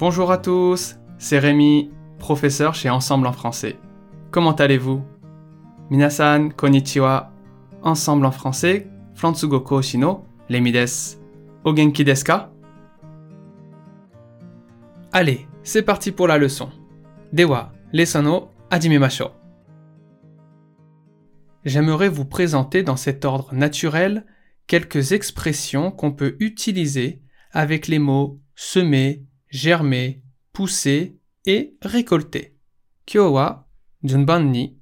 Bonjour à tous, c'est Rémi, professeur chez Ensemble en français. Comment allez-vous? Minasan, konnichiwa. Ensemble en français, Fransugo Koshi no Remi desu. O genki desu ka? Allez, c'est parti pour la leçon. Dewa, lesson o hajimemashou. J'aimerais vous présenter dans cet ordre naturel quelques expressions qu'on peut utiliser avec les mots semer, germer, pousser et récolter. Kyo wa junban ni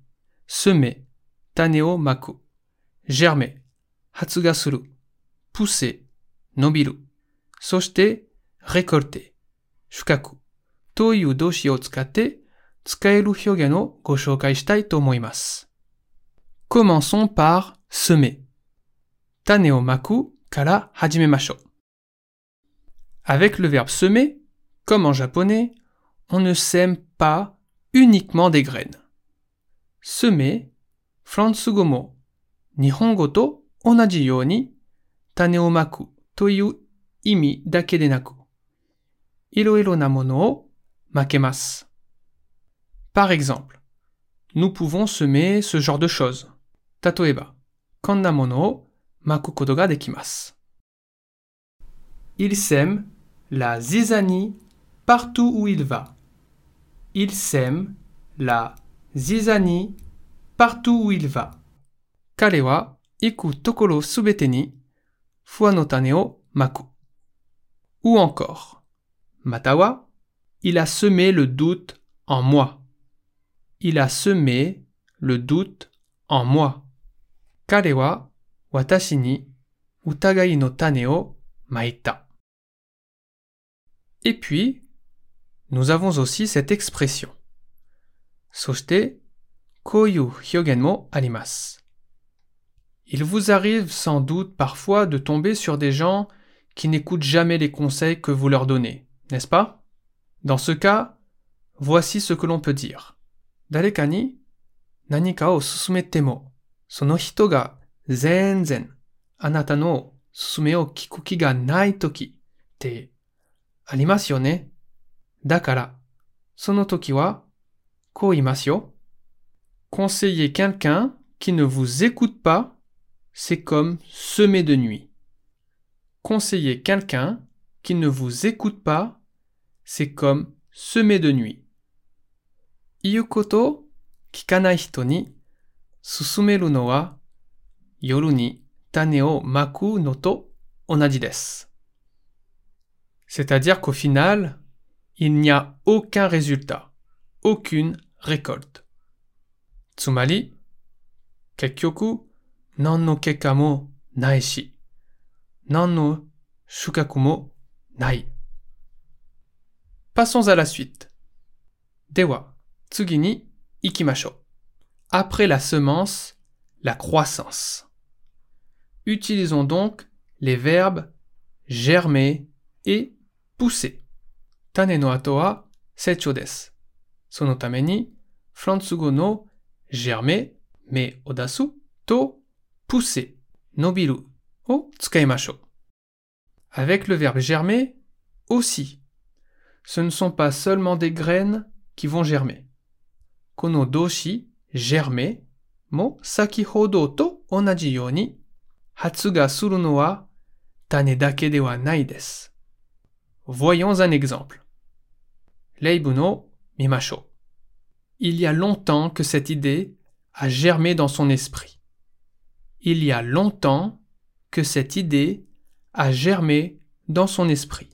semer, tane o maku, germer, hatsuga suru, pousser, nobiru, soshite récolter, shukaku, to iu doshi o tsukatte tsukaeru hyogen o go shoukai shitai to omoimasu. Commençons par semer. Tane o maku kara hajimemashou. Avec le verbe semer, comme en japonais, on ne sème pas uniquement des graines. Semer, fransugo mo, nihongo to onaji you ni tane o maku to iu imi dake de naku. Iroiro. Par exemple, nous pouvons semer ce genre de choses. Tatoeba, konna mono o maku. Il sème la zizanie partout où il va. Il sème la zizanie partout où il va. Kare wa iku tokoro subete ni fua maku. Ou encore, Matawa, il a semé le doute en moi. Il a semé le doute en moi. Kare wa watashi ni utagai no tane maita. Et puis, nous avons aussi cette expression. Soshite, koyu hyogen mo arimasu. Il vous arrive sans doute parfois de tomber sur des gens qui n'écoutent jamais les conseils que vous leur donnez, n'est-ce pas? Dans ce cas, voici ce que l'on peut dire. Dareka ni nanika o susumete mo, sono hito ga zenzen anata no susume o kiku ki ga nai toki te arimasu yo ne? Dakara, sono toki wa ko imasu yo. Conseiller quelqu'un qui ne vous écoute pas, c'est comme semer de nuit. Conseiller quelqu'un qui ne vous écoute pas, c'est comme semer de nuit. Iu koto kikanai hito ni susumeru no wa yoru ni tane o maku no to onaji desu. C'est-à-dire qu'au final, il n'y a aucun résultat, aucune récolte. Tsumari, kekkyoku, nan no kekka mo nai. Passons à la suite. Dewa, tsugi ni ikimashou. Après la semence, la croissance. Utilisons donc les verbes germer et pousser. Tane no ato wa seichou desu. Sono tame ni, fransugo no germer, me o dasu, to pousser, nobiru o tsukaimashou. Avec le verbe germer, aussi. Ce ne sont pas seulement des graines qui vont germer. Kono doshi, germer, mo sakihodo to onaji you ni, hatsu ga suru no wa tane dake de wa nai desu. Voyons un exemple. Leibu no mimashou. Il y a longtemps que cette idée a germé dans son esprit. Il y a longtemps que cette idée a germé dans son esprit.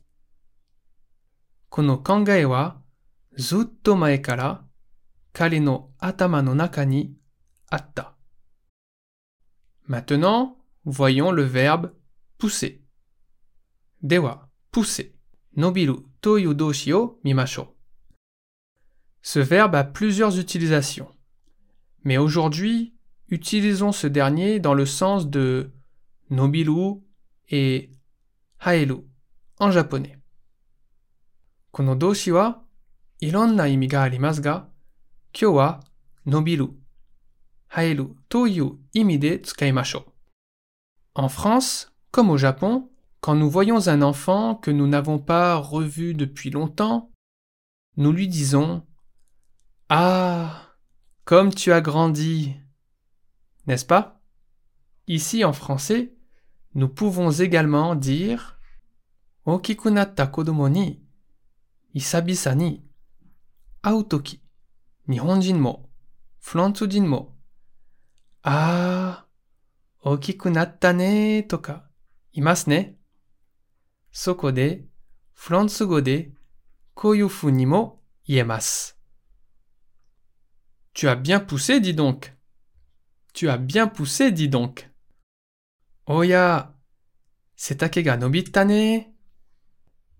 Kono atta. Maintenant, voyons le verbe pousser. Dewa, pousser. Nobiru toyu doshi o mimashou. Ce verbe a plusieurs utilisations. Mais aujourd'hui, utilisons ce dernier dans le sens de nobiru et haeru en japonais. En France, comme au Japon, quand nous voyons un enfant que nous n'avons pas revu depuis longtemps, nous lui disons Ah, comme tu as grandi N'est-ce pas? Ici en français, nous pouvons également dire Okikunatta kodomo ni isabisa ni au toki nihonjin mo mo. Ah, okikunatta ne toka imasu ne? Sokode, Fransugo de. Tu as bien poussé, dis donc. Tu as bien poussé, dis donc. Oya, setake ga nobita ne.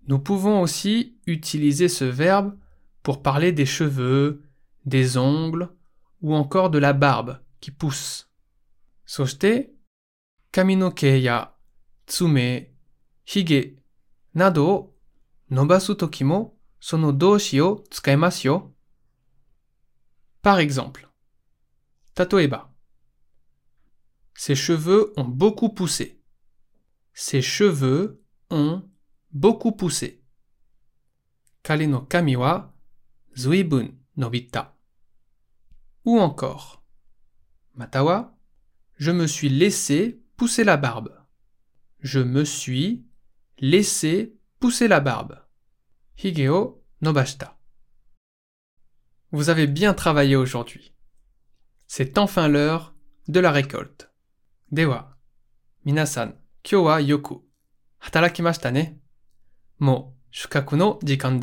Nous pouvons aussi utiliser ce verbe pour parler des cheveux, des ongles ou encore de la barbe qui pousse. Soshite, kaminoke ya tsume, hige などを伸ばすときもその動詞を使いますよ。Par exemple, 例えば、Ses cheveux ont beaucoup poussé. Ses cheveux ont beaucoup poussé. 彼の髪は随分伸びた。Ou encore, または、Je me suis laissé pousser la barbe. Je me suis laissé pousser la barbe. Hige o nobashita. Vous avez bien travaillé aujourd'hui. C'est enfin l'heure de la récolte. Dewa, minasan, kyo wa yoku hatarakimashita ne? Mo shukaku no jikan.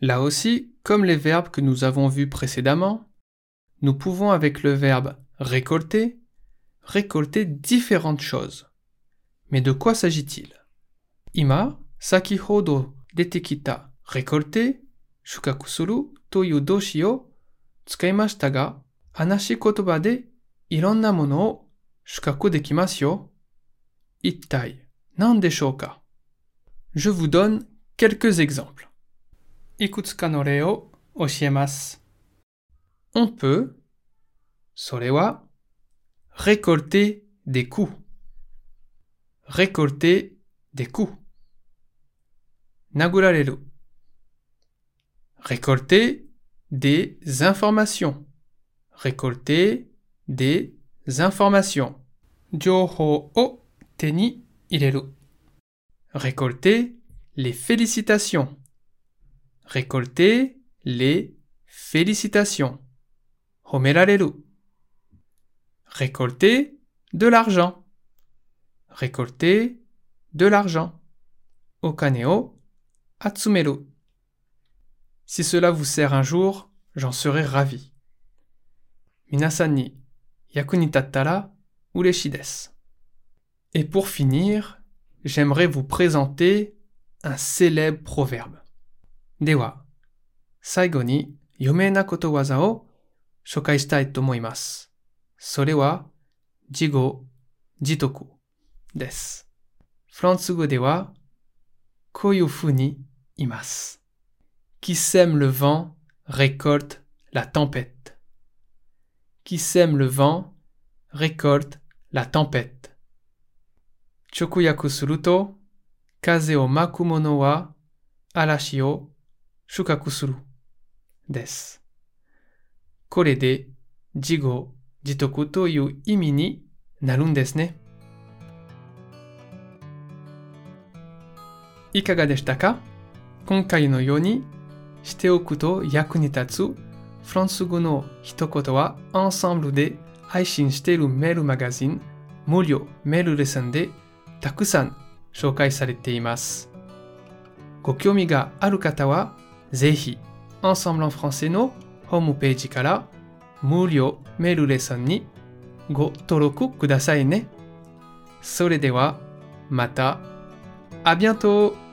Là aussi, comme les verbes que nous avons vus précédemment, nous pouvons avec le verbe récolter récolter différentes choses. Mais de quoi s'agit-il? Ima, sakihodo detekita récolté, shukakusuru toyu doshi o tsukaimashita ga, hanashi kotoba de ironna mono shukaku dekimasu yo? Ittai, nan ka Je vous donne quelques exemples. Ikutsuka no re o. On peut, solewa, récolter des coups. Récolter des coups. Nagurareru. Récolter des informations. Récolter des informations. Jouhou o te ni ireru. Récolter les félicitations. Récolter les félicitations. Homerareru. Récolter de l'argent récolter de l'argent. Okaneo atsumeru. Si cela vous sert un jour, j'en serai ravi. Minasan ni yakunitattara ureshides. Et pour finir, j'aimerais vous présenter un célèbre proverbe. Dewa, saigo ni yume na kotowaza o shokai tomoimasu. Sore wa jigo jitoku. です。フランス語では、こういうふうに言います。Qui sème le vent récolte la tempête. Qui sème le vent récolte la tempête. 直訳すると、風を巻く者は嵐を収穫する。です。これで、自業、自得という意味になるんですね。 いかがでしたか？今回のようにしておくと役に立つフランス語の一言はアンサンブルで配信しているメールマガジン無料メールレッスンでたくさん紹介されています。ご興味がある方はぜひ Ensemble en français のホームページから無料メールレッスンにご登録くださいね。それではまた。あ bientôt!